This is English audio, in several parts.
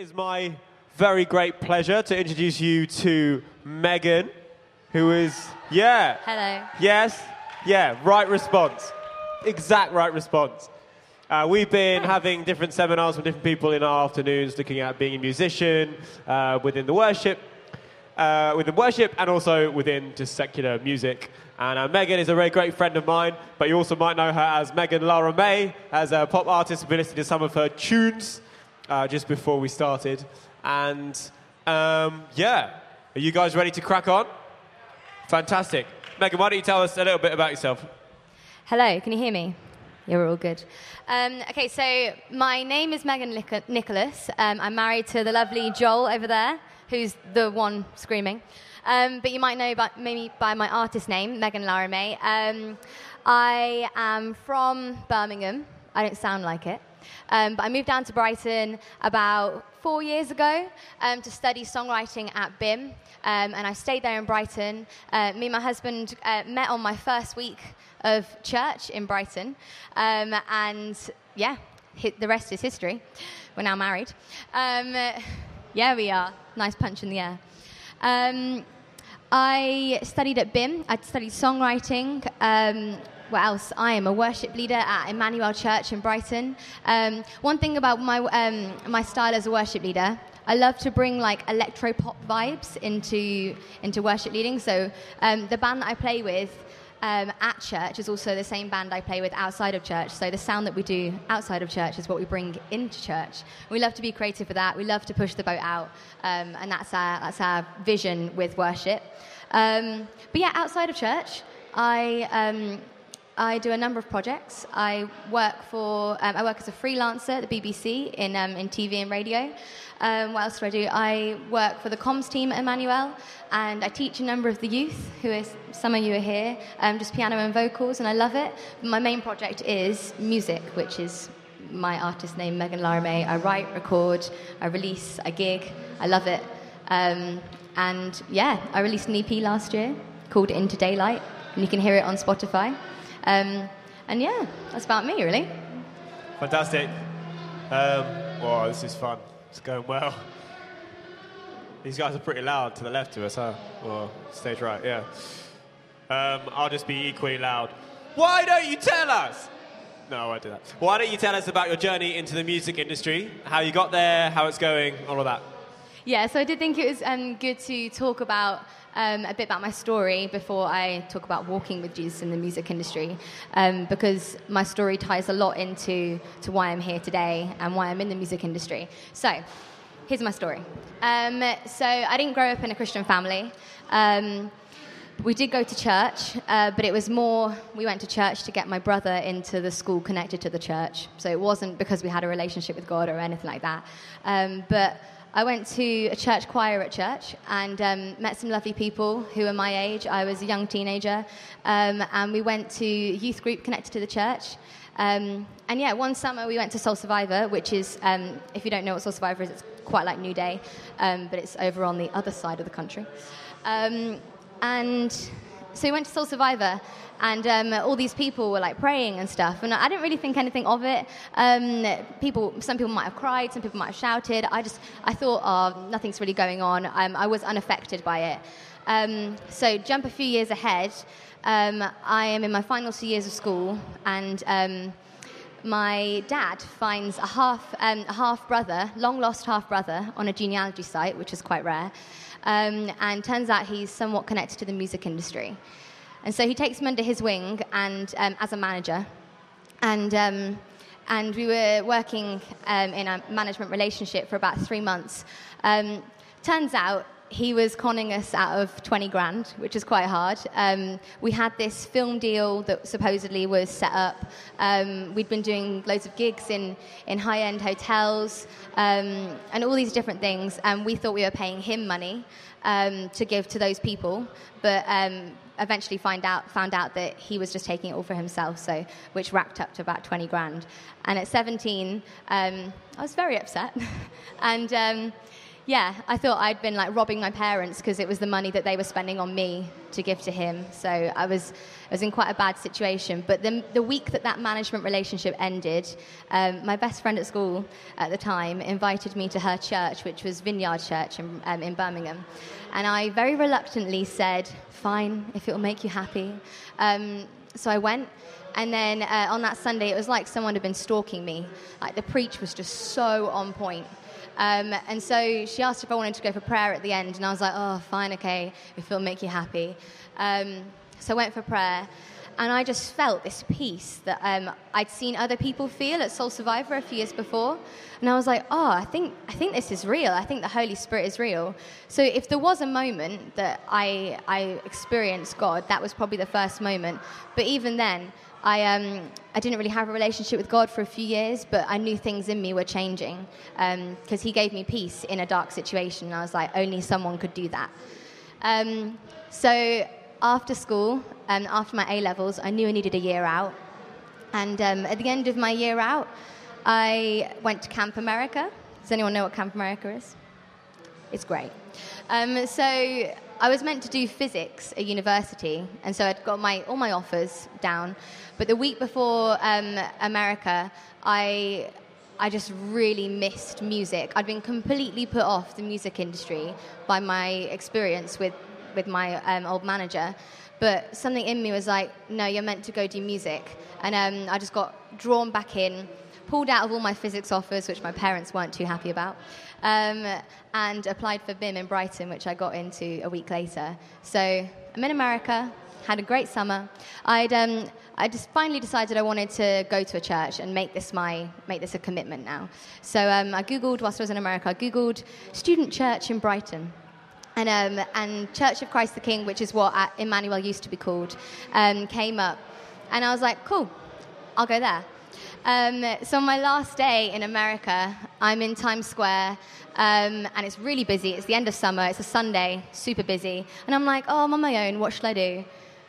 is my very great pleasure to introduce you to Megan, who is, yeah. Hello. Yes, yeah, right response. Exact right response. Uh, we've been having different seminars with different people in our afternoons looking at being a musician uh, within the worship, uh, within worship, and also within just secular music. And uh, Megan is a very great friend of mine, but you also might know her as Megan Lara May, as a pop artist. We've been listening to some of her tunes uh, just before we started. And um, yeah, are you guys ready to crack on? Fantastic. Megan, why don't you tell us a little bit about yourself? Hello, can you hear me? You're all good. Um, okay, so my name is Megan Nic- Nicholas. Um, I'm married to the lovely Joel over there, who's the one screaming. Um, but you might know by, maybe by my artist name, Megan Lara May. Um, I am from Birmingham. I don't sound like it. Um, but I moved down to Brighton about four years ago um, to study songwriting at BIMM. Um, and I stayed there in Brighton. Uh, me and my husband uh, met on my first week of church in Brighton. Um, and yeah, the rest is history. We're now married. Um, yeah, we are. Nice punch in the air. Um, I studied at BIMM. I studied songwriting. What else? I am a worship leader at Emmanuel Church in Brighton. Um, one thing about my um, my style as a worship leader, I love to bring like electro pop vibes into into worship leading. So um, the band that I play with. Um, at church is also the same band I play with outside of church. So the sound that we do outside of church is what we bring into church. We love to be creative with that. We love to push the boat out, um, and that's our that's our vision with worship. Um, but yeah, outside of church, I I do a number of projects. I work for um, I work as a freelancer at the BBC in um, in TV and radio. Um, what else do I do? I work for the comms team at Emmanuel, and I teach a number of the youth, who is some of you are here, um, just piano and vocals, and I love it. My main project is music, which is my artist name, Megan Lara May. I write, record, I release, I gig. I love it. Um, and yeah, I released an EP last year called Into Daylight, and you can hear it on Spotify. Um, and yeah, that's about me, really. Fantastic. Um, wow, this is fun. It's going well. These guys are pretty loud to the left of us, huh? Or stage right, yeah. Um, I'll just be equally loud. Why don't you tell us? No, I won't do that. Why don't you tell us about your journey into the music industry, how you got there, how it's going, all of that? Yeah, so I did think it was um, good to talk about um, a bit about my story before I talk about walking with Jesus in the music industry, um, because my story ties a lot into to why I'm here today and why I'm in the music industry. So, here's my story. Um, so, I didn't grow up in a Christian family. Um, we did go to church, uh, but it was more we went to church to get my brother into the school connected to the church. So it wasn't because we had a relationship with God or anything like that. Um, but I went to a church choir at church and um, met some lovely people who were my age. I was a young teenager, um, and we went to youth group connected to the church. Um, and yeah, one summer we went to Soul Survivor, which is, um, if you don't know what Soul Survivor is, it's quite like New Day, um, but it's over on the other side of the country. Um, and so we went to Soul Survivor, and um, all these people were like praying and stuff and i didn't really think anything of it. Um, people some people might have cried some people might have shouted. I just i thought oh nothing's really going on. Um, i was unaffected by it. Um, so jump a few years ahead um, i am in my final two years of school and um, my dad finds a half, a half brother, long lost half brother, on a genealogy site, which is quite rare. And turns out he's somewhat connected to the music industry. And so he takes him under his wing and um, as a manager. And, um, and we were working um, in a management relationship for about three months. Um, turns out he was conning us out of 20 grand, which is quite hard. Um, we had this film deal that supposedly was set up. Um, we'd been doing loads of gigs in, in high end hotels um, and all these different things, and we thought we were paying him money um, to give to those people, but um, eventually find out, found out that he was just taking it all for himself, so which racked up to about 20 grand. And at 17, um, I was very upset. and yeah, I thought I'd been like robbing my parents because it was the money that they were spending on me to give to him. So I was, I was in quite a bad situation. But the, the week that that management relationship ended, um, my best friend at school at the time invited me to her church, which was Vineyard Church in, um, in Birmingham. And I very reluctantly said, fine, if it will make you happy. Um, so I went. And then uh, on that Sunday, it was like someone had been stalking me. Like the preach was just so on point. Um, and so she asked if I wanted to go for prayer at the end, and I was like, oh, fine, okay, if it'll make you happy. Um, so I went for prayer, and I just felt this peace that um, I'd seen other people feel at Soul Survivor a few years before. And I was like, oh, I think, I think this is real. I think the Holy Spirit is real. So if there was a moment that I, I experienced God, that was probably the first moment. But even then, I, um, I didn't really have a relationship with God for a few years, but I knew things in me were changing because um, He gave me peace in a dark situation. And I was like, only someone could do that. Um, so after school, um, after my A levels, I knew I needed a year out. And um, at the end of my year out, I went to Camp America. Does anyone know what Camp America is? It's great. Um, so I was meant to do physics at university, and so I'd got my all my offers down. But the week before um, America, I I just really missed music. I'd been completely put off the music industry by my experience with with my um, old manager. But something in me was like, no, you're meant to go do music, and um, I just got drawn back in pulled out of all my physics offers, which my parents weren't too happy about, um, and applied for BIMM in Brighton, which I got into a week later. So I'm in America, had a great summer. I'd, um, I just finally decided I wanted to go to a church and make this my make this a commitment now. So um, I googled whilst I was in America. I googled student church in Brighton. And, um, and Church of Christ the King, which is what Emmanuel used to be called, um, came up. And I was like, cool, I'll go there. Um, so on my last day in America, I'm in Times Square, um, and it's really busy. It's the end of summer. It's a Sunday, super busy, and I'm like, oh, I'm on my own. What should I do?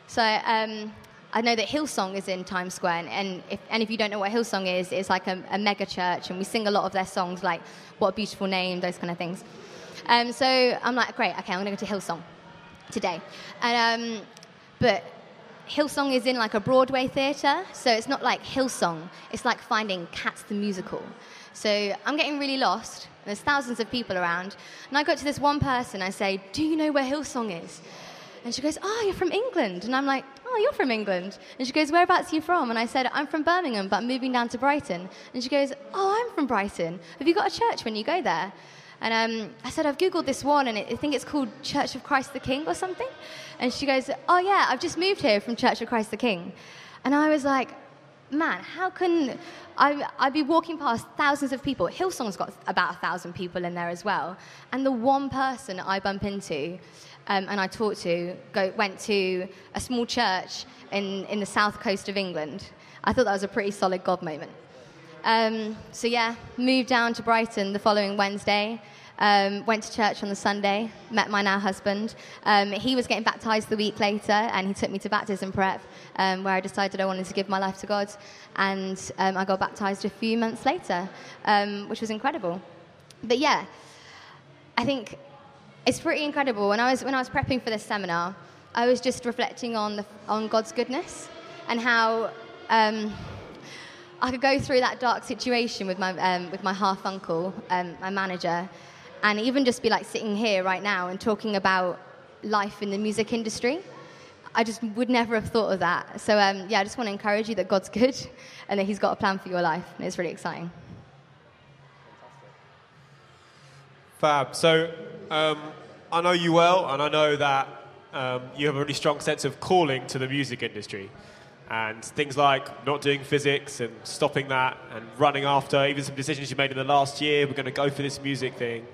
So um, I know that Hillsong is in Times Square, and, and, if, and if you don't know what Hillsong is, it's like a, a, mega church, and we sing a lot of their songs, like "What a Beautiful Name," those kind of things. Um, so I'm like, great, okay, I'm going to go to Hillsong today, and um, but Hillsong is in like a Broadway theatre, so it's not like Hillsong. It's like finding Cats the musical. So I'm getting really lost. There's thousands of people around, and I go to this one person. I say, "Do you know where Hillsong is?" And she goes, "Oh, you're from England." And I'm like, "Oh, you're from England." And she goes, "Whereabouts are you from?" And I said, "I'm from Birmingham, but I'm moving down to Brighton." And she goes, "Oh, I'm from Brighton. Have you got a church when you go there?" And um, I said, I've Googled this one, and I think it's called Church of Christ the King or something. And she goes, Oh, yeah, I've just moved here from Church of Christ the King. And I was like, Man, how can I, I'd be walking past thousands of people? Hillsong's got about a thousand people in there as well. And the one person I bump into um, and I talked to go, went to a small church in, in the south coast of England. I thought that was a pretty solid God moment. Um, so yeah, moved down to Brighton the following Wednesday. Um, went to church on the Sunday, met my now husband. Um, he was getting baptized the week later, and he took me to baptism prep, um, where I decided I wanted to give my life to God. And um, I got baptized a few months later, um, which was incredible. But yeah, I think it's pretty incredible. When I was, when I was prepping for this seminar, I was just reflecting on, the, on God's goodness and how um, I could go through that dark situation with my, um, with my half uncle, um, my manager, and even just be like sitting here right now and talking about life in the music industry. I just would never have thought of that. So, um, yeah, I just want to encourage you that God's good and that He's got a plan for your life, and it's really exciting. Fab. So, um, I know you well, and I know that um, you have a really strong sense of calling to the music industry. And things like not doing physics and stopping that and running after, even some decisions you made in the last year, we're going to go for this music thing.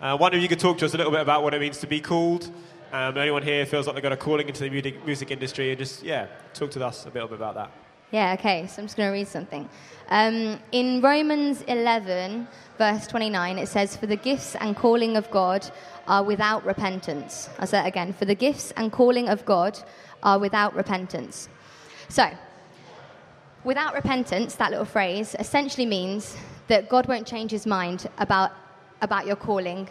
Uh, wonder if you could talk to us a little bit about what it means to be called. Um, anyone here feels like they've got a calling into the music, music industry, and just, yeah, talk to us a little bit about that. Yeah, okay, so I'm just going to read something. Um, in Romans 11, verse 29, it says, For the gifts and calling of God are without repentance. I'll say it again. For the gifts and calling of God are without repentance. So, without repentance, that little phrase essentially means that God won't change his mind about, about your calling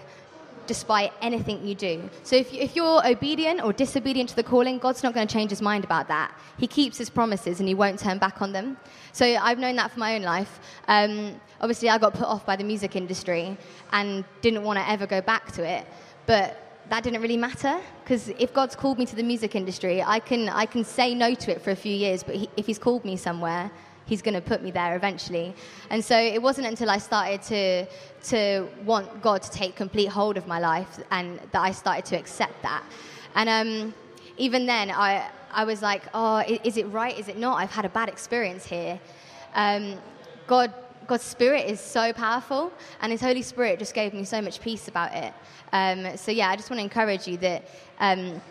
despite anything you do. So if, if you're obedient or disobedient to the calling, God's not going to change his mind about that. He keeps his promises and he won't turn back on them. So I've known that for my own life. Um, obviously, I got put off by the music industry and didn't want to ever go back to it. But that didn't really matter because if God's called me to the music industry, I can, I can say no to it for a few years, but he, if He's called me somewhere, He's going to put me there eventually. And so it wasn't until I started to, to want God to take complete hold of my life and that I started to accept that. And um, even then, I, I was like, oh, is it right? Is it not? I've had a bad experience here. Um, God God's Spirit is so powerful, and His Holy Spirit just gave me so much peace about it. Um, so, yeah, I just want to encourage you that um,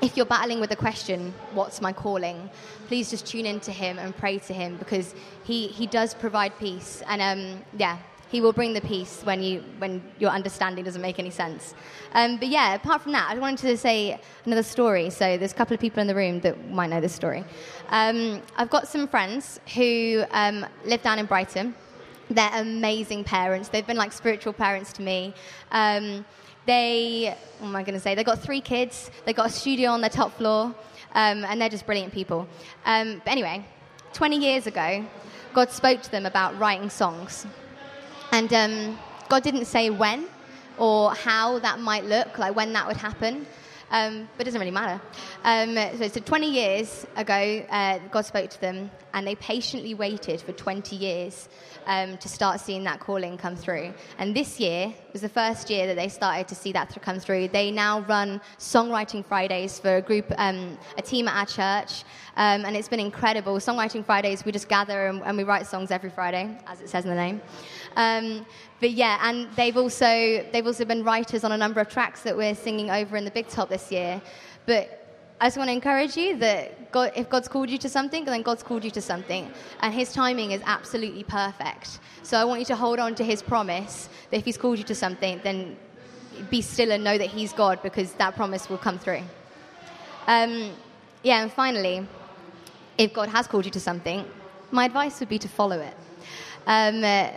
if you're battling with the question, What's my calling? please just tune into Him and pray to Him because He, he does provide peace. And, um, yeah, he will bring the peace when, you, when your understanding doesn't make any sense. Um, but yeah, apart from that, I wanted to say another story. So there's a couple of people in the room that might know this story. Um, I've got some friends who um, live down in Brighton. They're amazing parents. They've been like spiritual parents to me. Um, they, what am I going to say? They've got three kids. They've got a studio on their top floor. Um, and they're just brilliant people. Um, but anyway, 20 years ago, God spoke to them about writing songs. And um, God didn't say when or how that might look, like when that would happen. Um, but it doesn't really matter. Um, so, so 20 years ago, uh, God spoke to them, and they patiently waited for 20 years um, to start seeing that calling come through. And this year was the first year that they started to see that come through. They now run Songwriting Fridays for a group, um, a team at our church, um, and it's been incredible. Songwriting Fridays, we just gather and, and, we write songs every Friday, as it says in the name. Um, but yeah, and they've also they've also been writers on a number of tracks that we're singing over in the Big Top this year. But I just want to encourage you that God, if God's called you to something, then God's called you to something. And His timing is absolutely perfect. So I want you to hold on to His promise that if He's called you to something, then be still and know that He's God because that promise will come through. Um, yeah, and finally, if God has called you to something, my advice would be to follow it. Um, uh,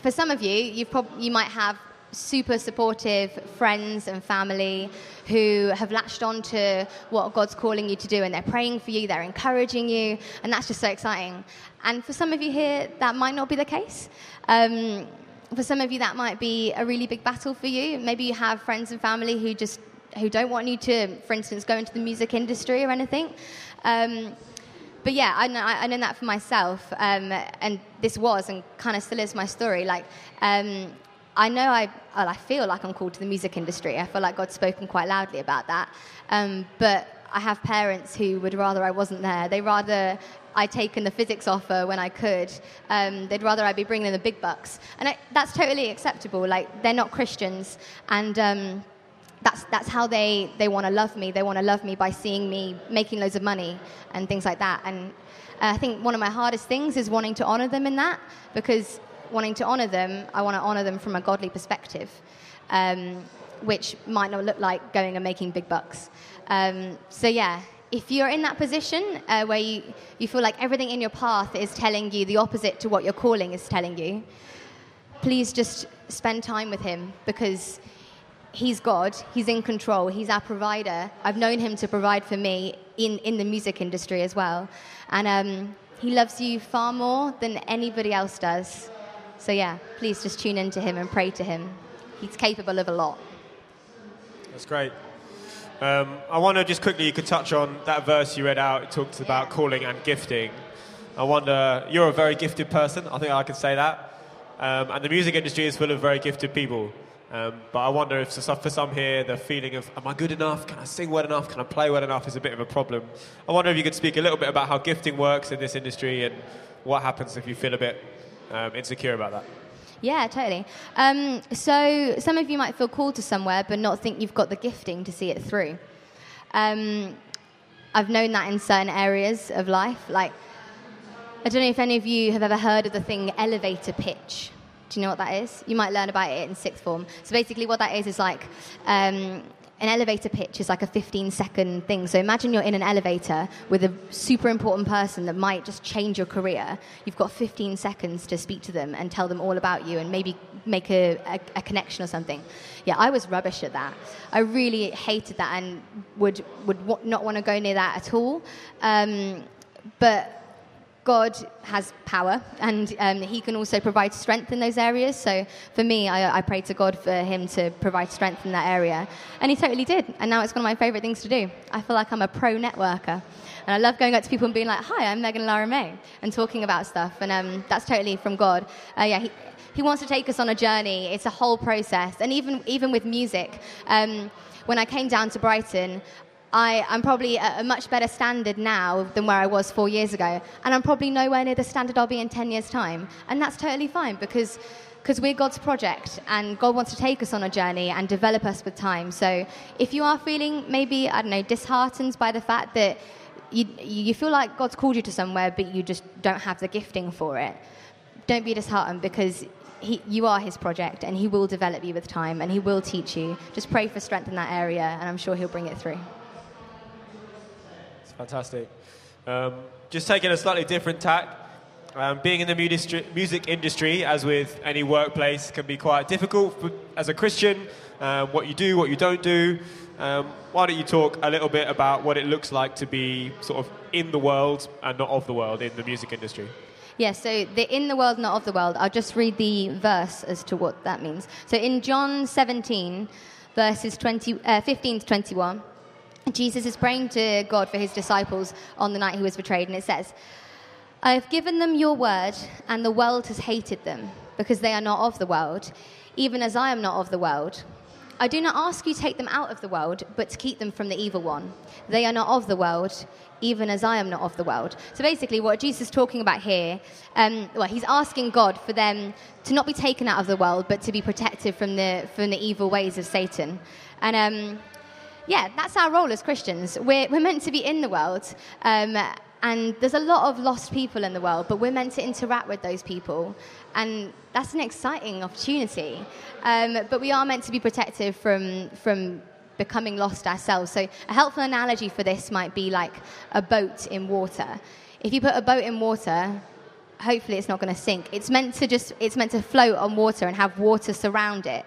for some of you, prob- you might have super supportive friends and family who have latched on to what God's calling you to do and they're praying for you, they're encouraging you, and that's just so exciting. And for some of you here, that might not be the case. Um, for some of you, that might be a really big battle for you. Maybe you have friends and family who just who don't want you to, for instance, go into the music industry or anything. Um, but yeah, I know, I know that for myself, um, and this was and kind of still is my story. Like, um, I know I, well, I feel like I'm called to the music industry. I feel like God's spoken quite loudly about that. Um, but I have parents who would rather I wasn't there. They'd rather I'd taken the physics offer when I could. Um, they'd rather I'd be bringing in the big bucks, and I, that's totally acceptable. Like they're not Christians, and um, that's that's how they they want to love me. They want to love me by seeing me making loads of money and things like that. And uh, I think one of my hardest things is wanting to honor them in that because wanting to honor them, I want to honor them from a godly perspective, um, which might not look like going and making big bucks. Um, so, yeah, if you're in that position uh, where you, you feel like everything in your path is telling you the opposite to what your calling is telling you, please just spend time with Him because He's God, He's in control, He's our provider. I've known Him to provide for me in, in the music industry as well. And um, He loves you far more than anybody else does. So, yeah, please just tune into him and pray to him. He's capable of a lot. That's great. Um, I wonder just quickly, you could touch on that verse you read out. It talks about calling and gifting. I wonder, you're a very gifted person. I think I can say that. Um, and the music industry is full of very gifted people. Um, but I wonder if for some here, the feeling of, am I good enough? Can I sing well enough? Can I play well enough? is a bit of a problem. I wonder if you could speak a little bit about how gifting works in this industry and what happens if you feel a bit um, insecure about that? Yeah, totally. Um, so some of you might feel called to somewhere, but not think you've got the gifting to see it through. Um, I've known that in certain areas of life. Like, I don't know if any of you have ever heard of the thing elevator pitch. Do you know what that is? You might learn about it in sixth form. So basically, what that is is like um, an elevator pitch is like a 15 second thing. So imagine you're in an elevator with a super important person that might just change your career. You've got 15 seconds to speak to them and tell them all about you and maybe make a, a, a, connection or something. Yeah, I was rubbish at that. I really hated that and would, would not want to go near that at all. Um, but God has power and um, He can also provide strength in those areas. So for me, I, I prayed to God for Him to provide strength in that area. And He totally did. And now it's one of my favorite things to do. I feel like I'm a pro networker. And I love going up to people and being like, hi, I'm Megan Lara May, and talking about stuff. And um, that's totally from God. Uh, yeah, he, he wants to take us on a journey. It's a whole process. And even, even with music, um, when I came down to Brighton, I, am probably at a much better standard now than where I was four years ago. And I'm probably nowhere near the standard I'll be in 10 years' time. And that's totally fine because because we're God's project and God wants to take us on a journey and develop us with time. So if you are feeling maybe, I don't know, disheartened by the fact that you, you feel like God's called you to somewhere but you just don't have the gifting for it, don't be disheartened because he, you are his project and he will develop you with time and he will teach you. Just pray for strength in that area and I'm sure he'll bring it through. Fantastic. Um, just taking a slightly different tack. Um, being in the music industry, as with any workplace, can be quite difficult for, as a Christian. Um, what you do, what you don't do. Um, why don't you talk a little bit about what it looks like to be sort of in the world and not of the world in the music industry? Yeah, so the in the world, not of the world. I'll just read the verse as to what that means. So in John 17, verses 20, uh, 15 to 21, Jesus is praying to God for his disciples on the night he was betrayed, and it says, I have given them your word, and the world has hated them, because they are not of the world, even as I am not of the world. I do not ask you to take them out of the world, but to keep them from the evil one. They are not of the world, even as I am not of the world. So basically, what Jesus is talking about here, um, well, he's asking God for them to not be taken out of the world, but to be protected from the, from the evil ways of Satan. And um, yeah, that's our role as Christians. We're, we're meant to be in the world. Um, and there's a lot of lost people in the world, but we're meant to interact with those people. And that's an exciting opportunity. Um, but we are meant to be protective from, from becoming lost ourselves. So, a helpful analogy for this might be like a boat in water. If you put a boat in water, hopefully it's not going to sink. It's meant to just it's meant to float on water and have water surround it.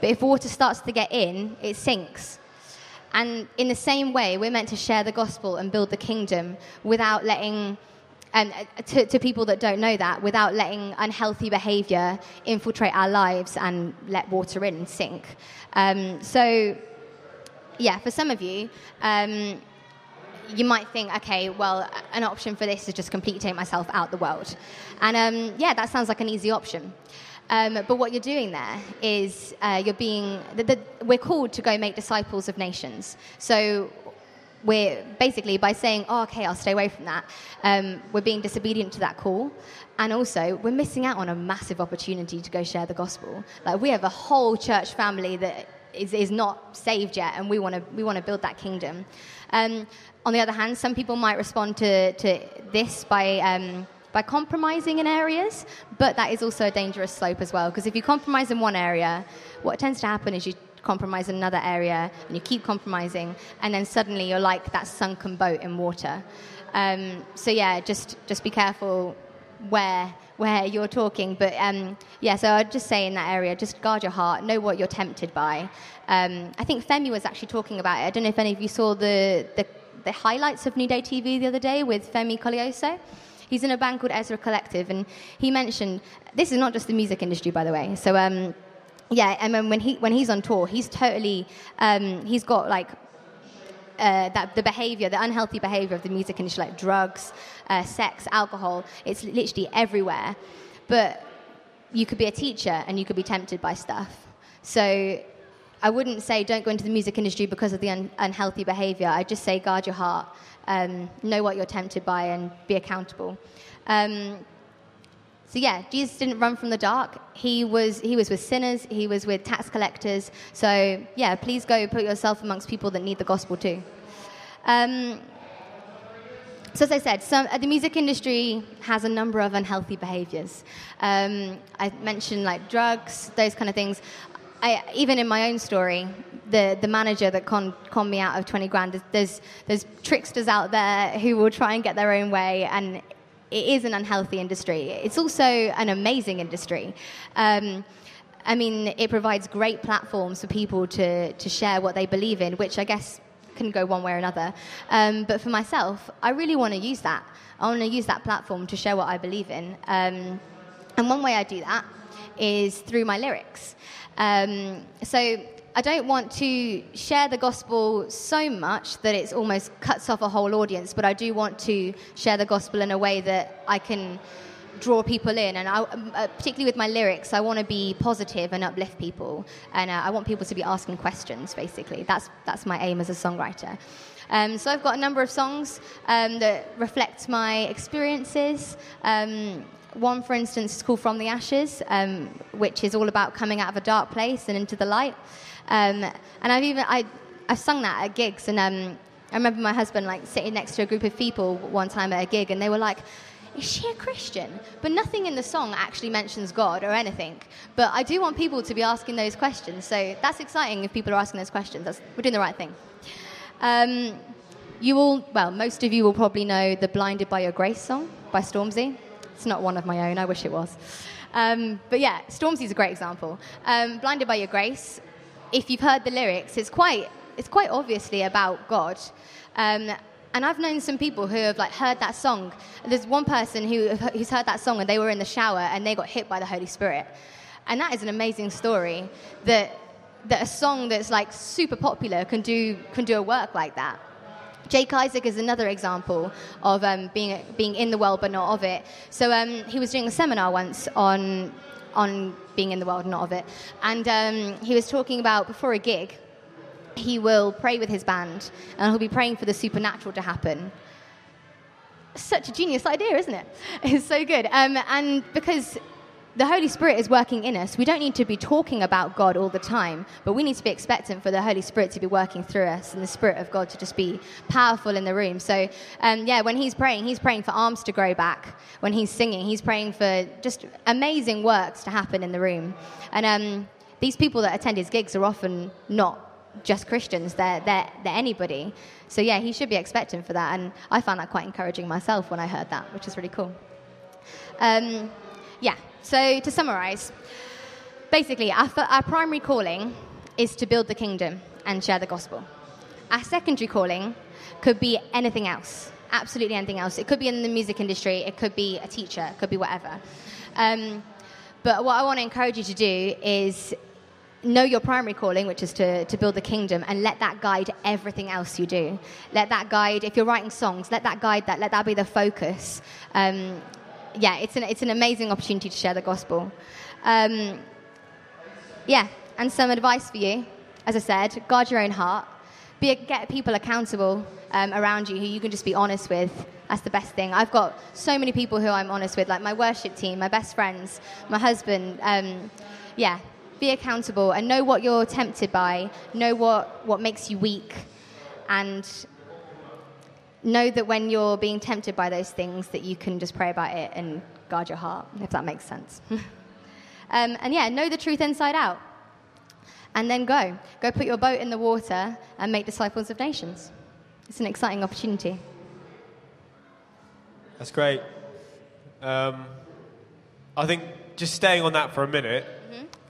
But if water starts to get in, it sinks. And in the same way, we're meant to share the gospel and build the kingdom without letting, and uh, to, to people that don't know that, without letting unhealthy behavior infiltrate our lives and let water in and sink. Um, so, yeah, for some of you, um, you might think, okay, well, an option for this is just completely take myself out the world. And um, yeah, that sounds like an easy option. Um, but what you're doing there is uh, you're being, the, the, we're called to go make disciples of nations. So we're basically by saying, oh, okay, I'll stay away from that, um, we're being disobedient to that call. And also, we're missing out on a massive opportunity to go share the gospel. Like, we have a whole church family that is, is not saved yet, and we want to we wanna build that kingdom. Um, on the other hand, some people might respond to, to this by. Um, by compromising in areas, but that is also a dangerous slope as well. Because if you compromise in one area, what tends to happen is you compromise in another area and you keep compromising, and then suddenly you're like that sunken boat in water. Um, so yeah, just just be careful where where you're talking. But um, yeah, so I'd just say in that area, just guard your heart, know what you're tempted by. Um, I think Femi was actually talking about it. I don't know if any of you saw the the, the highlights of New Day TV the other day with Femi Koleoso. He's in a band called Ezra Collective, and he mentioned this is not just the music industry, by the way. So, um, yeah, and then when he when he's on tour, he's totally um, he's got like uh, that the behavior, the unhealthy behavior of the music industry, like drugs, uh, sex, alcohol. It's literally everywhere. But you could be a teacher and you could be tempted by stuff. So I wouldn't say don't go into the music industry because of the un- unhealthy behavior. I just say guard your heart um, know what you're tempted by and be accountable. Um, so yeah, Jesus didn't run from the dark. He was he was with sinners. He was with tax collectors. So yeah, please go put yourself amongst people that need the gospel too. Um, so as I said, the music industry has a number of unhealthy behaviors. Um, I mentioned like drugs, those kind of things. I, even in my own story, the, the manager that con, con me out of 20 grand, there's, there's tricksters out there who will try and get their own way, and it is an unhealthy industry. It's also an amazing industry. Um, I mean, it provides great platforms for people to, to share what they believe in, which I guess can go one way or another. Um, but for myself, I really want to use that. I want to use that platform to share what I believe in. Um, and one way I do that is through my lyrics. Um, so I don't want to share the gospel so much that it's almost cuts off a whole audience, but I do want to share the gospel in a way that I can draw people in. And I, uh, particularly with my lyrics, I want to be positive and uplift people. And uh, I want people to be asking questions, basically. That's, that's my aim as a songwriter. Um, so I've got a number of songs um, that reflect my experiences. Um, one, for instance, is called From the Ashes, um, which is all about coming out of a dark place and into the light. Um, and I've even I, I've sung that at gigs, and um, I remember my husband like sitting next to a group of people one time at a gig, and they were like, is she a Christian? But nothing in the song actually mentions God or anything. But I do want people to be asking those questions. So that's exciting if people are asking those questions. That's, we're doing the right thing. Um, you all, well, most of you will probably know the Blinded by Your Grace song by Stormzy. It's not one of my own, I wish it was. Um, but yeah, Stormzy's a great example. Um, Blinded by Your Grace, if you've heard the lyrics, it's quite, it's quite obviously about God. Um, and I've known some people who have like heard that song. There's one person who, who's heard that song and they were in the shower and they got hit by the Holy Spirit. And that is an amazing story that, that a song that's like super popular can do, can do a work like that. Jake Isaac is another example of um, being, being in the world but not of it. So um, he was doing a seminar once on, on being in the world, and not of it. And um, he was talking about before a gig, he will pray with his band and he'll be praying for the supernatural to happen. Such a genius idea, isn't it? It's so good. Um, and because the Holy Spirit is working in us, we don't need to be talking about God all the time, but we need to be expectant for the Holy Spirit to be working through us and the Spirit of God to just be powerful in the room. So, um, yeah, when he's praying, he's praying for arms to grow back. When he's singing, he's praying for just amazing works to happen in the room. And um, these people that attend his gigs are often not just Christians, they're, they're, they're anybody. So, yeah, he should be expecting for that. And I found that quite encouraging myself when I heard that, which is really cool. Um, yeah, so to summarize, basically, our, our primary calling is to build the kingdom and share the gospel. Our secondary calling could be anything else, absolutely anything else. It could be in the music industry, it could be a teacher, it could be whatever. Um, but what I want to encourage you to do is know your primary calling, which is to, to build the kingdom, and let that guide everything else you do. Let that guide, if you're writing songs, let that guide that, let that be the focus. Um, yeah, it's an, it's an amazing opportunity to share the gospel. Um, yeah, and some advice for you. As I said, guard your own heart. Be, get people accountable um, around you who you can just be honest with. That's the best thing. I've got so many people who I'm honest with, like my worship team, my best friends, my husband. Um, yeah, be accountable and know what you're tempted by, know what, what makes you weak, and know that when you're being tempted by those things that you can just pray about it and guard your heart, if that makes sense. um, and yeah, know the truth inside out. And then go. Go put your boat in the water and make disciples of nations. It's an exciting opportunity. That's great. Um, I think just staying on that for a minute,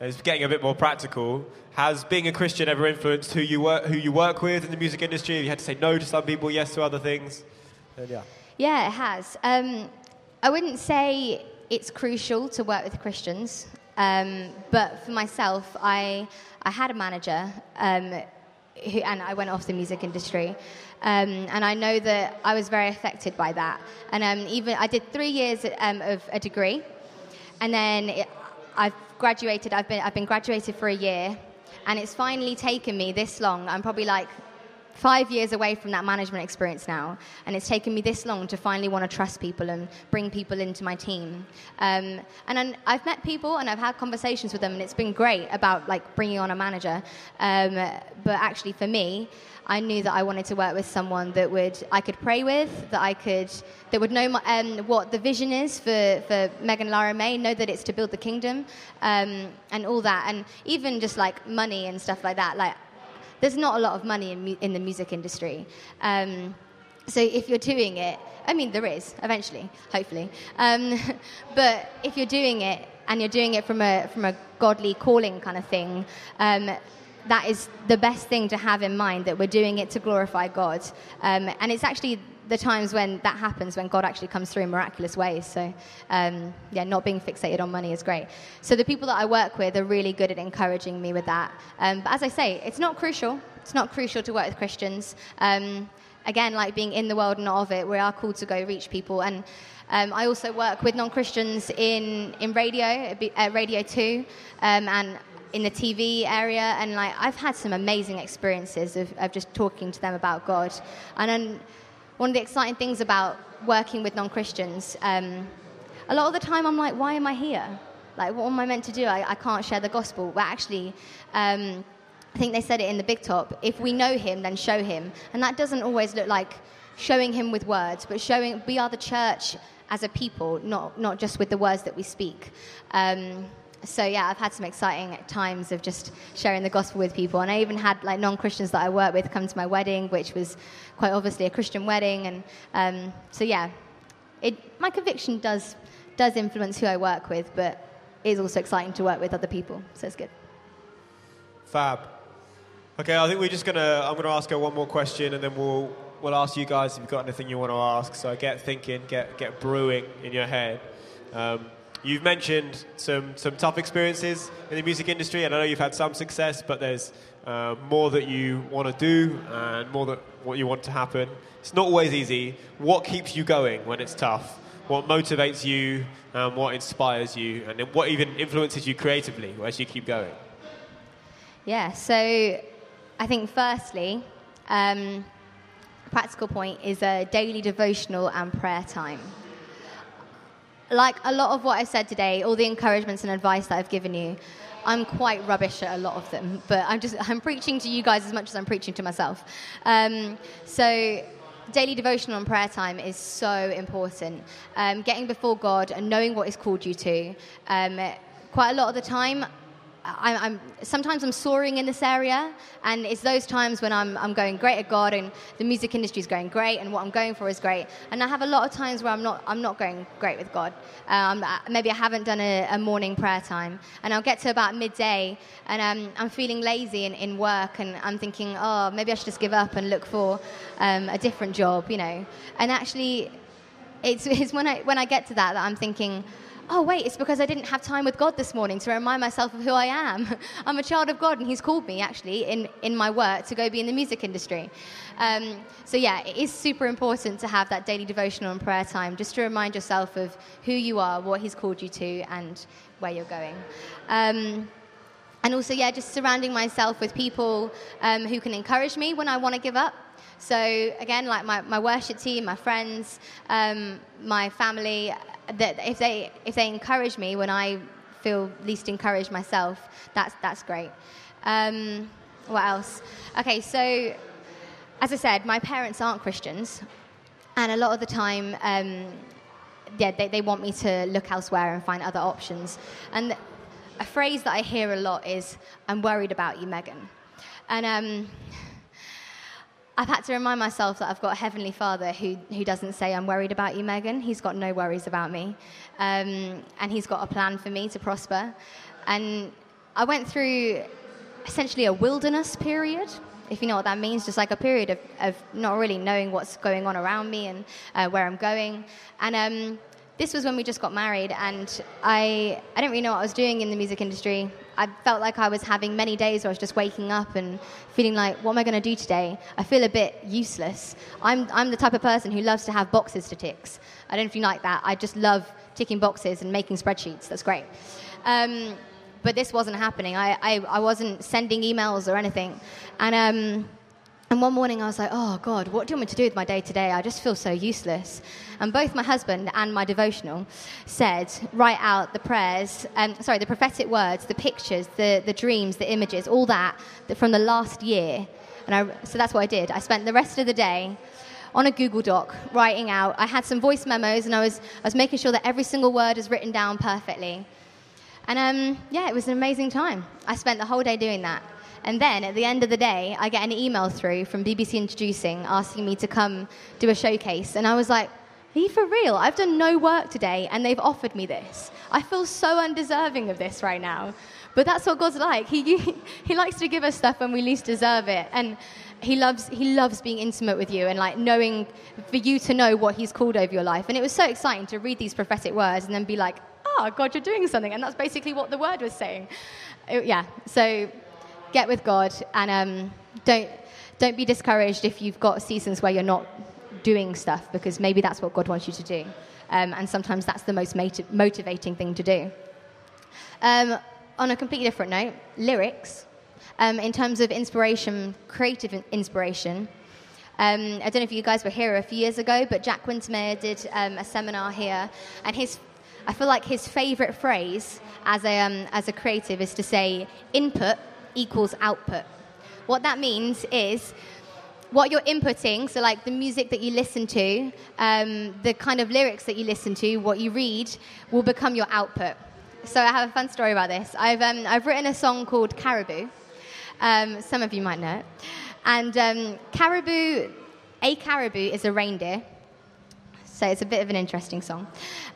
is getting a bit more practical. Has being a Christian ever influenced who you work, who you work with in the music industry? Have you had to say no to some people, yes to other things? And yeah. Yeah, it has. Um, I wouldn't say it's crucial to work with Christians, um, but for myself, I I had a manager, um, who, and I went off the music industry. Um, and I know that I was very affected by that. And um, even I did three years um, of a degree, and then it, I've graduated. I've been I've been graduated for a year, and it's finally taken me this long. I'm probably like five years away from that management experience now, and it's taken me this long to finally want to trust people and bring people into my team. Um, and I've met people and I've had conversations with them, and it's been great about like bringing on a manager. Um, but actually, for me, I knew that I wanted to work with someone that would I could pray with, that I could that would know my, um, what the vision is for for Megan Lara May, know that it's to build the kingdom, um, and all that, and even just like money and stuff like that. Like, there's not a lot of money in, mu- in the music industry. Um, so if you're doing it, I mean, there is eventually, hopefully. Um, but if you're doing it, and you're doing it from a from a godly calling kind of thing, um, that is the best thing to have in mind that we're doing it to glorify God. Um, and it's actually the times when that happens, when God actually comes through in miraculous ways. So, um, yeah, not being fixated on money is great. So, the people that I work with are really good at encouraging me with that. Um, but as I say, it's not crucial. It's not crucial to work with Christians. Um, again, like being in the world and not of it, we are called to go reach people. And um, I also work with non Christians in, in radio, uh, Radio 2, um, and in the TV area. And like, I've had some amazing experiences of, of just talking to them about God. And then one of the exciting things about working with non Christians, um, a lot of the time I'm like, why am I here? Like, what am I meant to do? I, I can't share the gospel. But actually, um, I think they said it in the big top if we know him, then show him. And that doesn't always look like showing him with words, but showing we are the church as a people, not, not just with the words that we speak. Um, so yeah, I've had some exciting times of just sharing the gospel with people, and I even had like non-Christians that I work with come to my wedding, which was quite obviously a Christian wedding, and um, so yeah, it, my conviction does does influence who I work with, but it is also exciting to work with other people, so it's good. Fab. Okay, I think we're just gonna. I'm gonna ask her one more question, and then we'll we'll ask you guys if you've got anything you want to ask. So get thinking, get, get brewing in your head. Um, you've mentioned some, some tough experiences in the music industry, and I know you've had some success, but there's uh, more that you want to do and more that what you want to happen. It's not always easy. What keeps you going when it's tough? What motivates you? and what inspires you? And what even influences you creatively as you keep going? Yeah, so I think firstly, um, practical point is a daily devotional and prayer time. Like a lot of what I've said today, all the encouragements and advice that I've given you, I'm quite rubbish at a lot of them, but I'm just I'm preaching to you guys as much as I'm preaching to myself. Um, so daily devotional and prayer time is so important. Um, getting before God and knowing what He's called you to. Um, quite a lot of the time, I'm, I'm, sometimes I'm soaring in this area, and it's those times when I'm, I'm going great at God, and the music industry is going great, and what I'm going for is great. And I have a lot of times where I'm not, I'm not going great with God. Um, maybe I haven't done a, a, morning prayer time, and I'll get to about midday, and um, I'm feeling lazy in, in work, and I'm thinking, oh, maybe I should just give up and look for um, a different job, you know. And actually, it's, it's when I when I get to that that I'm thinking oh, wait, it's because I didn't have time with God this morning to remind myself of who I am. I'm a child of God, and He's called me, actually, in, in my work to go be in the music industry. Um, so, yeah, it is super important to have that daily devotional and prayer time just to remind yourself of who you are, what He's called you to, and where you're going. Um, and also, yeah, just surrounding myself with people um, who can encourage me when I want to give up. So, again, like my, my worship team, my friends, um, my family, that if they if they encourage me when I feel least encouraged myself, that's that's great. Um, what else? Okay, so as I said, my parents aren't Christians, and a lot of the time, um, yeah, they, they want me to look elsewhere and find other options. And a phrase that I hear a lot is, "I'm worried about you, Megan," and um, I've had to remind myself that I've got a Heavenly Father who, who doesn't say, I'm worried about you, Megan. He's got no worries about me. Um, and He's got a plan for me to prosper. And I went through essentially a wilderness period, if you know what that means, just like a period of, of not really knowing what's going on around me and uh, where I'm going. And um, this was when we just got married, and I, I didn't really know what I was doing in the music industry. I felt like I was having many days where I was just waking up and feeling like, what am I going to do today? I feel a bit useless. I'm, I'm the type of person who loves to have boxes to tick. I don't know if you like that. I just love ticking boxes and making spreadsheets. That's great. Um, but this wasn't happening. I, I, I, wasn't sending emails or anything. And um, and one morning I was like, oh God, what do you want me to do with my day today? I just feel so useless. And both my husband and my devotional said, write out the prayers, um, sorry, the prophetic words, the pictures, the, the dreams, the images, all that, from the last year. And I, so that's what I did. I spent the rest of the day on a Google Doc writing out. I had some voice memos and I was, I was making sure that every single word is written down perfectly. And um, yeah, it was an amazing time. I spent the whole day doing that. And then at the end of the day, I get an email through from BBC Introducing asking me to come do a showcase. And I was like, Are you for real? I've done no work today and they've offered me this. I feel so undeserving of this right now. But that's what God's like. He, he likes to give us stuff when we least deserve it. And he loves, he loves being intimate with you and like knowing for you to know what he's called over your life. And it was so exciting to read these prophetic words and then be like, oh, God, you're doing something. And that's basically what the word was saying. It, yeah. So get with God and um, don't, don't be discouraged if you've got seasons where you're not doing stuff because maybe that's what God wants you to do. Um, and sometimes that's the most motiv- motivating thing to do. Um, on a completely different note, lyrics, um, in terms of inspiration, creative inspiration. Um, I don't know if you guys were here a few years ago, but Jack Wintermeyer did um, a seminar here, and his, I feel like his favorite phrase as a, um, as a creative is to say, input equals output. What that means is what you're inputting, so like the music that you listen to, um, the kind of lyrics that you listen to, what you read, will become your output. So I have a fun story about this. I've, um, I've written a song called Caribou. Um, some of you might know it. And um, caribou, a caribou is a reindeer. So it's a bit of an interesting song.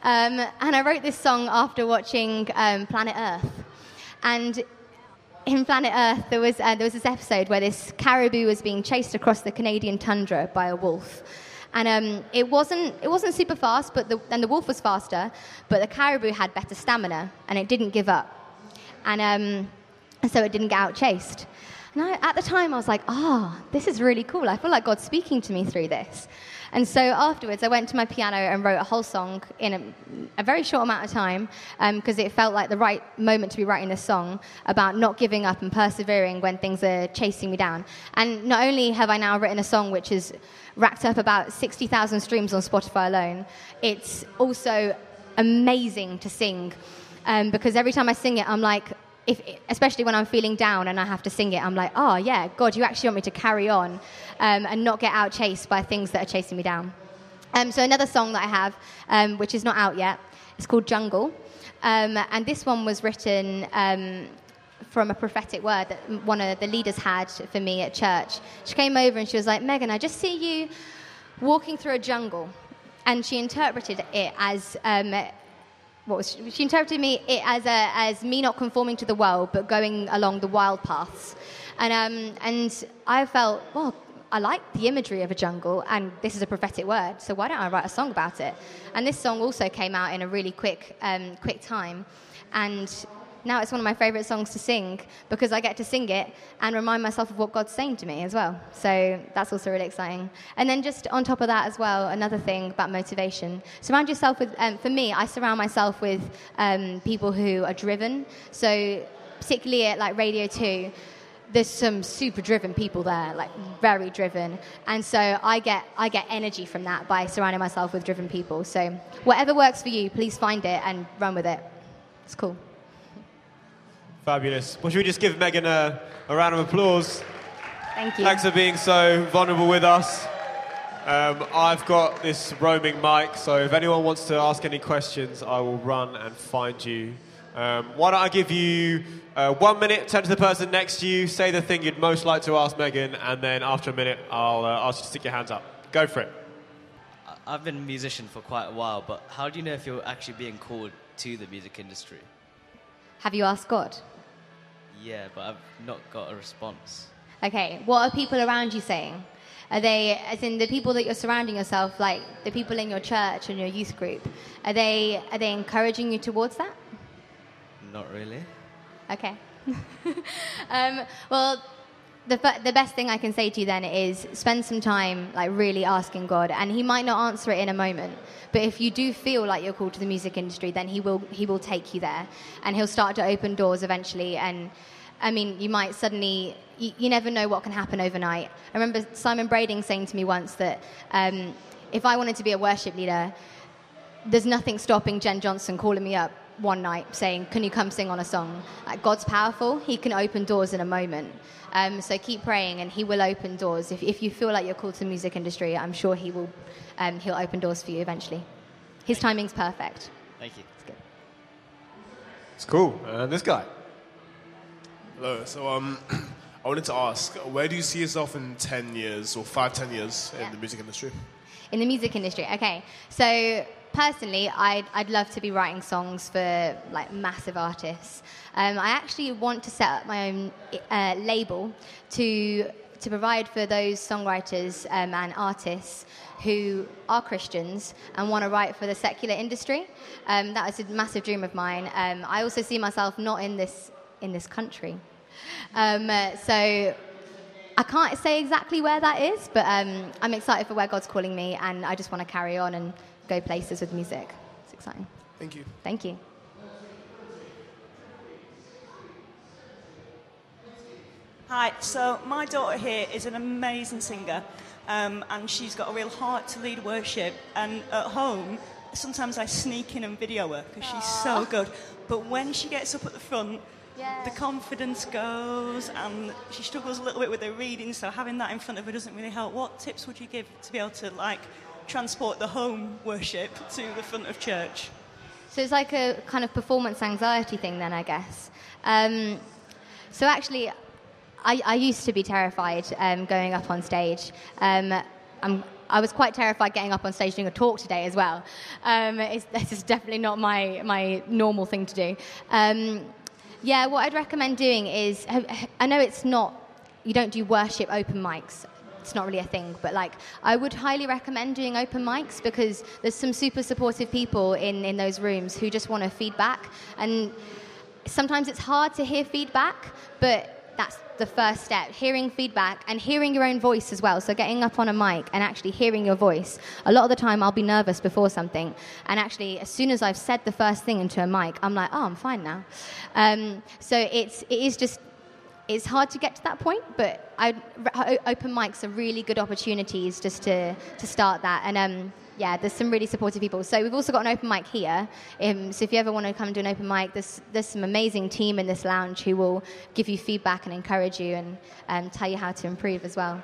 Um, and I wrote this song after watching um, Planet Earth. And in Planet Earth, there was, uh, there was this episode where this caribou was being chased across the Canadian tundra by a wolf. And um, it, wasn't, it wasn't super fast, but the, and the wolf was faster, but the caribou had better stamina, and it didn't give up. And, um, so it didn't get out chased. I, at the time, I was like, oh, this is really cool. I feel like God's speaking to me through this. And so afterwards, I went to my piano and wrote a whole song in a, a very short amount of time because um, it felt like the right moment to be writing a song about not giving up and persevering when things are chasing me down. And not only have I now written a song which has racked up about 60,000 streams on Spotify alone, it's also amazing to sing um, because every time I sing it, I'm like, if, especially when I'm feeling down and I have to sing it, I'm like, oh, yeah, God, you actually want me to carry on um, and not get out chased by things that are chasing me down. Um, so, another song that I have, um, which is not out yet, it's called Jungle. Um, and this one was written um, from a prophetic word that one of the leaders had for me at church. She came over and she was like, Megan, I just see you walking through a jungle. And she interpreted it as um, what was she, she interpreted me it as a, as me not conforming to the world, but going along the wild paths, and um, and I felt well. I like the imagery of a jungle, and this is a prophetic word, so why don't I write a song about it? And this song also came out in a really quick, um, quick time, and now it's one of my favorite songs to sing because I get to sing it and remind myself of what God's saying to me as well. So that's also really exciting. And then just on top of that as well, another thing about motivation: surround yourself with. Um, for me, I surround myself with um, people who are driven. So particularly at like Radio Two there's some super driven people there, like very driven, and so I get I get energy from that by surrounding myself with driven people. So whatever works for you, please find it and run with it. It's cool. Fabulous. Well, should we just give Megan a, a round of applause? Thank you. Thanks for being so vulnerable with us. Um, I've got this roaming mic, so if anyone wants to ask any questions, I will run and find you. Um, why don't I give you uh, one minute, turn to the person next to you, say the thing you'd most like to ask Megan, and then after a minute, I'll uh, ask you to stick your hands up. Go for it. I've been a musician for quite a while, but how do you know if you're actually being called to the music industry? Have you asked God? Yeah, but I've not got a response. Okay, what are people around you saying? Are they, as in the people that you're surrounding yourself, like the people in your church and your youth group, are they, are they encouraging you towards that? Not really. Okay. um, well, the, the best thing I can say to you then is spend some time like really asking God, and He might not answer it in a moment, but if you do feel like you're called to the music industry, then He will He will take you there, and He'll start to open doors eventually, and I mean, you might suddenly, you, you, never know what can happen overnight. I remember Simon Brading saying to me once that um, if I wanted to be a worship leader, there's nothing stopping Jenn Johnson calling me up one night saying, Can you come sing on a song? Like, God's powerful, He can open doors in a moment. Um, so keep praying, and He will open doors. If, if you feel like you're called to the music industry, I'm sure He will um, He'll open doors for you eventually. His timing's perfect. Thank you. It's good. It's cool. And this guy. Hello. So, um, I wanted to ask, where do you see yourself in 10 years or five, 10 years in Yeah. the music industry? in the music industry. Okay, so personally, I'd, I'd love to be writing songs for like massive artists. Um, I actually want to set up my own uh, label to to provide for those songwriters um, and artists who are Christians and want to write for the secular industry. Um, that was a massive dream of mine. Um, I also see myself not in this in this country, um, uh, so. I can't say exactly where that is, but um, I'm excited for where God's calling me, and I just want to carry on and go places with music. It's exciting. Thank you. Thank you. Hi, so my daughter here is an amazing singer, um, and she's got a real heart to lead worship. And at home, sometimes I sneak in and video her because she's so good. But when she gets up at the front, Yeah. the confidence goes, and she struggles a little bit with her reading. So having that in front of her doesn't really help. What tips would you give to be able to like transport the home worship to the front of church? So it's like a kind of performance anxiety thing, then I guess. Um, so actually, I, I used to be terrified um, going up on stage. Um, I'm, I was quite terrified getting up on stage doing a talk today as well. Um, it's, this is definitely not my, my normal thing to do. Yeah, what I'd recommend doing is I know it's not, you don't do worship open mics it's not really a thing, but like I would highly recommend doing open mics because there's some super supportive people in, in those rooms who just want to feedback. And sometimes it's hard to hear feedback, but that's the first step hearing feedback and hearing your own voice as well. So, getting up on a mic and actually hearing your voice. A lot of the time, I'll be nervous before something, and actually, as soon as I've said the first thing into a mic, I'm like, oh, I'm fine now. Um, so, it's, it is just it's hard to get to that point, but I, open mics are really good opportunities just to, to start that. And um, yeah, there's some really supportive people. So we've also got an open mic here. Um, so if you ever want to come and do an open mic, there's, there's some amazing team in this lounge who will give you feedback and encourage you and um, tell you how to improve as well.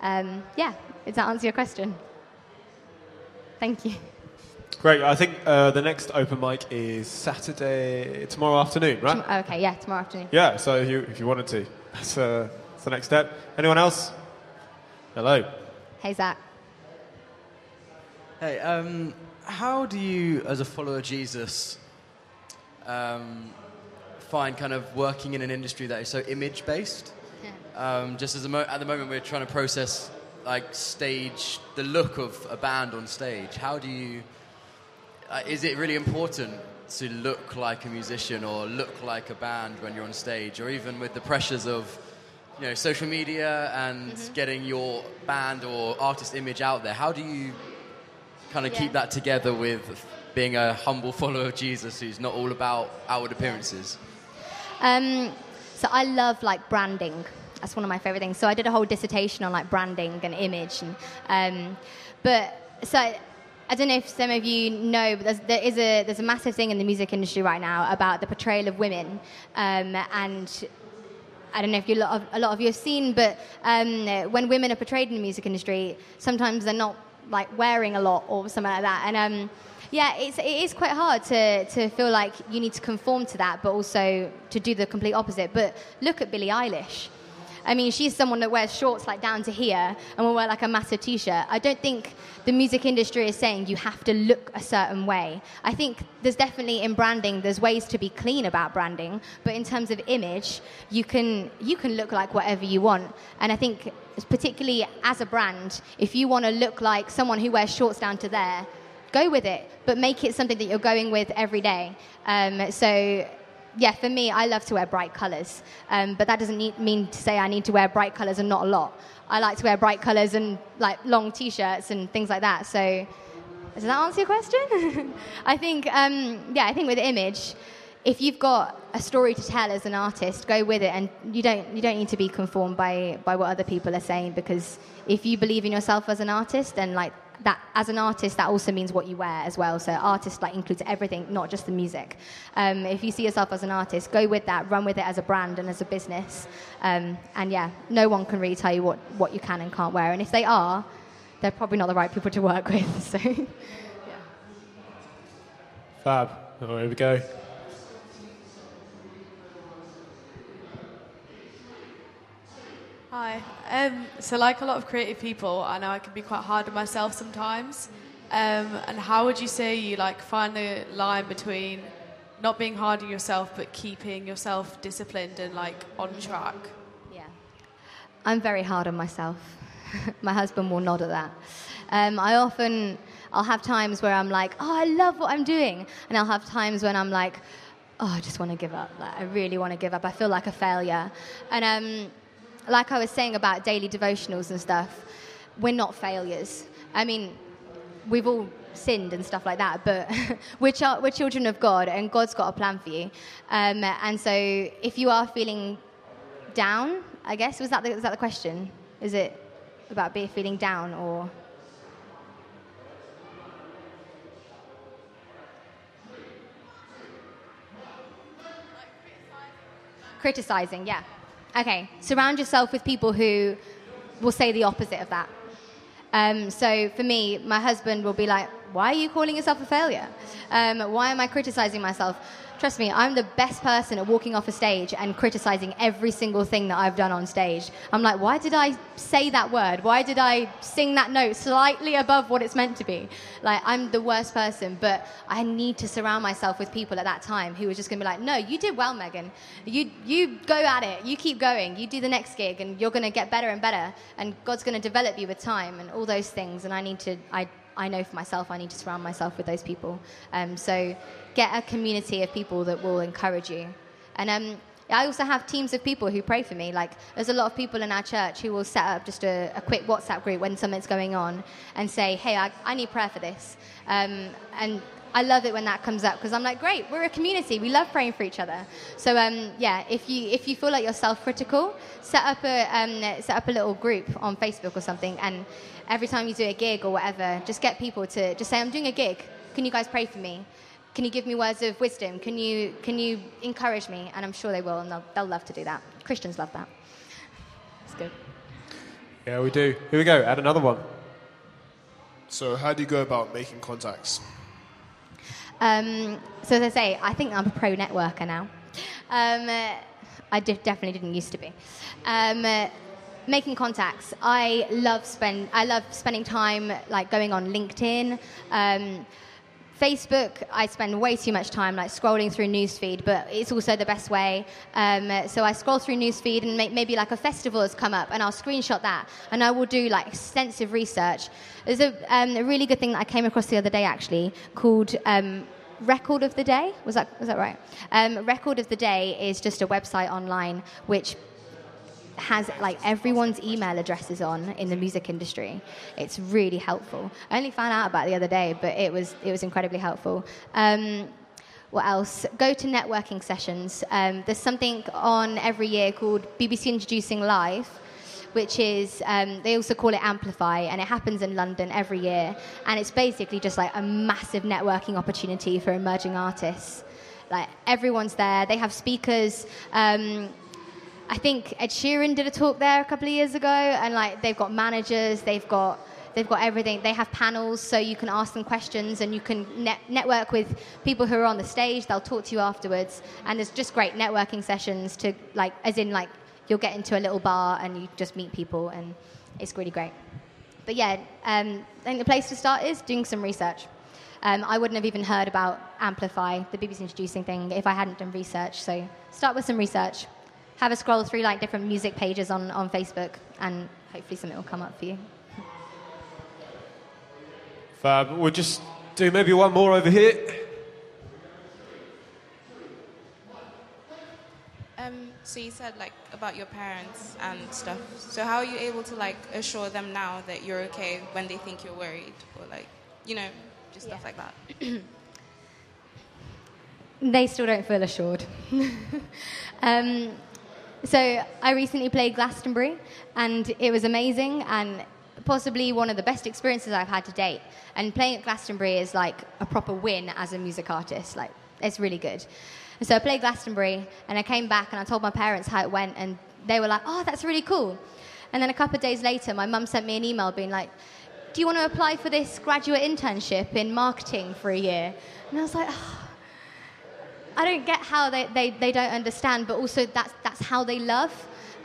Um, yeah, does that answer your question? Thank you. Great. I think uh, the next open mic is Saturday, tomorrow afternoon, right? Tom- okay, yeah, tomorrow afternoon. Yeah, so if you, if you wanted to, that's, uh, that's the next step. Anyone else? Hello. Hey, Zach. Hey, um, how do you, as a follower of Jesus, um, find kind of working in an industry that is so image based? Um, just as mo- at the moment, we're trying to process like stage, the look of a band on stage. How do you? Uh, is it really important to look like a musician or look like a band when you're on stage, or even with the pressures of you know social media and getting your band or artist image out there? How do you kind of Yeah. keep that together with being a humble follower of Jesus who's not all about outward appearances? Um, so I love like branding. That's one of my favorite things. So I did a whole dissertation on like branding and image, and um, but so I don't know if some of you know, but there's, there is a there's a massive thing in the music industry right now about the portrayal of women, um, and I don't know if you, a, lot of, a lot of you have seen, but um, when women are portrayed in the music industry, sometimes they're not like wearing a lot or something like that. And um, yeah, it's, it is quite hard to, to feel like you need to conform to that, but also to do the complete opposite. But look at Billie Eilish. I mean, she's someone that wears shorts like down to here and will wear like a massive t-shirt. I don't think the music industry is saying you have to look a certain way. I think there's definitely in branding there's ways to be clean about branding, but in terms of image, you can you can look like whatever you want. And I think particularly as a brand, if you want to look like someone who wears shorts down to there, go with it, but make it something that you're going with every day. Um, so yeah, for me, I love to wear bright colours, um, but that doesn't need, mean to say I need to wear bright colours and not a lot. I like to wear bright colours and like long t-shirts and things like that. So, does that answer your question? I think, um, yeah, I think with image, if you've got a story to tell as an artist, go with it, and you don't you don't need to be conformed by by what other people are saying because if you believe in yourself as an artist, then like that as an artist, that also means what you wear as well. So artist like includes everything, not just the music. Um, if you see yourself as an artist, go with that, run with it as a brand and as a business. Um, and yeah, no one can really tell you what, what you can and can't wear. And if they are, they're probably not the right people to work with. So Fab. Oh, here we go. Hi. Um, so, like a lot of creative people, I know I can be quite hard on myself sometimes. Um, and how would you say you like find the line between not being hard on yourself but keeping yourself disciplined and like on track? Yeah. I'm very hard on myself. My husband will nod at that. Um, I often, I'll have times where I'm like, oh, I love what I'm doing. And I'll have times when I'm like, oh, I just want to give up. Like, I really want to give up. I feel like a failure. And um, like I was saying about daily devotionals and stuff, we're not failures. I mean, we've all sinned and stuff like that, but we're, ch- we're children of God and God's got a plan for you. Um, and so if you are feeling down, I guess, was that the, was that the question? Is it about being feeling down or? Criticizing, yeah. Okay, surround yourself with people who will say the opposite of that. Um, so for me, my husband will be like, Why are you calling yourself a failure? Um, why am I criticizing myself? Trust me, I'm the best person at walking off a stage and criticizing every single thing that I've done on stage. I'm like, why did I say that word? Why did I sing that note slightly above what it's meant to be? Like, I'm the worst person, but I need to surround myself with people at that time who are just gonna be like, no, you did well, Megan. You, you go at it, you keep going, you do the next gig, and you're gonna get better and better, and God's gonna develop you with time and all those things. And I need to, I, I know for myself, I need to surround myself with those people. Um, so get a community of people that will encourage you. And um, I also have teams of people who pray for me. Like, there's a lot of people in our church who will set up just a, a quick WhatsApp group when something's going on and say, hey, I, I need prayer for this. Um, and I love it when that comes up because I'm like, great, we're a community. We love praying for each other. So um, yeah, if you if you feel like you're self-critical, set up a um, set up a little group on Facebook or something, and every time you do a gig or whatever, just get people to just say, I'm doing a gig. Can you guys pray for me? Can you give me words of wisdom? Can you, can you encourage me? And I'm sure they will, and they'll, they'll love to do that. Christians love that. It's good. Yeah, we do. Here we go. Add another one. So, how do you go about making contacts? Um, so, as I say, I think I'm a pro networker now. Um, uh, I definitely didn't used to be. Um, uh, making contacts. I love spend. I love spending time like going on LinkedIn. Facebook, I spend way too much time like scrolling through newsfeed, but it's also the best way. Um, so I scroll through newsfeed and maybe like a festival has come up, and I'll screenshot that, and I will do like extensive research. There's a, um, a really good thing that I came across the other day actually called. Um, Record of the Day was that was that right? Um, Record of the Day is just a website online which has like everyone's email addresses on in the music industry. It's really helpful. I only found out about it the other day, but it was it was incredibly helpful. Um, what else? Go to networking sessions. Um, there's something on every year called BBC Introducing Live, which is um, they also call it Amplify, and it happens in London every year. And it's basically just like a massive networking opportunity for emerging artists. Like everyone's there. They have speakers. Um, I think Ed Sheeran did a talk there a couple of years ago, and like they've got managers, they've got they've got everything. They have panels, so you can ask them questions, and you can net- network with people who are on the stage. They'll talk to you afterwards, and there's just great networking sessions to like, as in like you'll get into a little bar and you just meet people, and it's really great. But yeah, um, I think the place to start is doing some research. Um, I wouldn't have even heard about Amplify, the BBC introducing thing, if I hadn't done research. So start with some research have a scroll through like different music pages on, on Facebook, and hopefully something will come up for you. Fab. We'll just do maybe one more over here. Um, so you said like about your parents and stuff. So how are you able to like assure them now that you're okay when they think you're worried or like, you know, just stuff like that? they still don't feel assured. um, so I recently played Glastonbury, and it was amazing and possibly one of the best experiences I've had to date. And playing at Glastonbury is like a proper win as a music artist. Like it's really good. So I played Glastonbury, and I came back and I told my parents how it went, and they were like, "Oh, that's really cool." And then a couple of days later, my mum sent me an email being like, "Do you want to apply for this graduate internship in marketing for a year?" And I was like. Oh, I don't get how they, they, they don't understand, but also that's, that's how they love.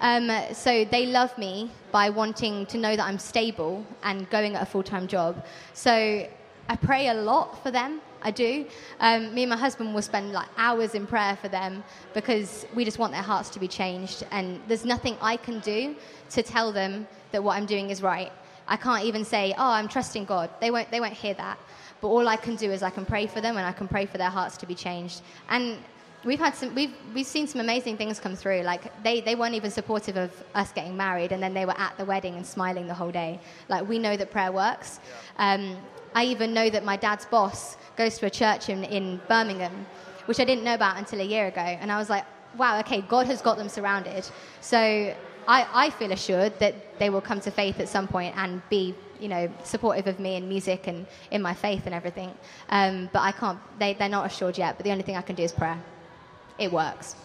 Um, so they love me by wanting to know that I'm stable and going at a full time job. So I pray a lot for them. I do. Um, me and my husband will spend like hours in prayer for them because we just want their hearts to be changed. And there's nothing I can do to tell them that what I'm doing is right. I can't even say, "Oh, I'm trusting God." They won't. They won't hear that. But all I can do is I can pray for them and I can pray for their hearts to be changed. And we've had some we've we've seen some amazing things come through. Like they they weren't even supportive of us getting married and then they were at the wedding and smiling the whole day. Like we know that prayer works. Um, i even know that my dad's boss goes to a church in, in birmingham which i didn't know about until a year ago. And i was like wow okay god has got them surrounded. So i, I feel assured that they will come to faith at some point and be you know supportive of me in music and in my faith and everything um, but i can't they, they're not assured yet but the only thing i can do is prayer it works.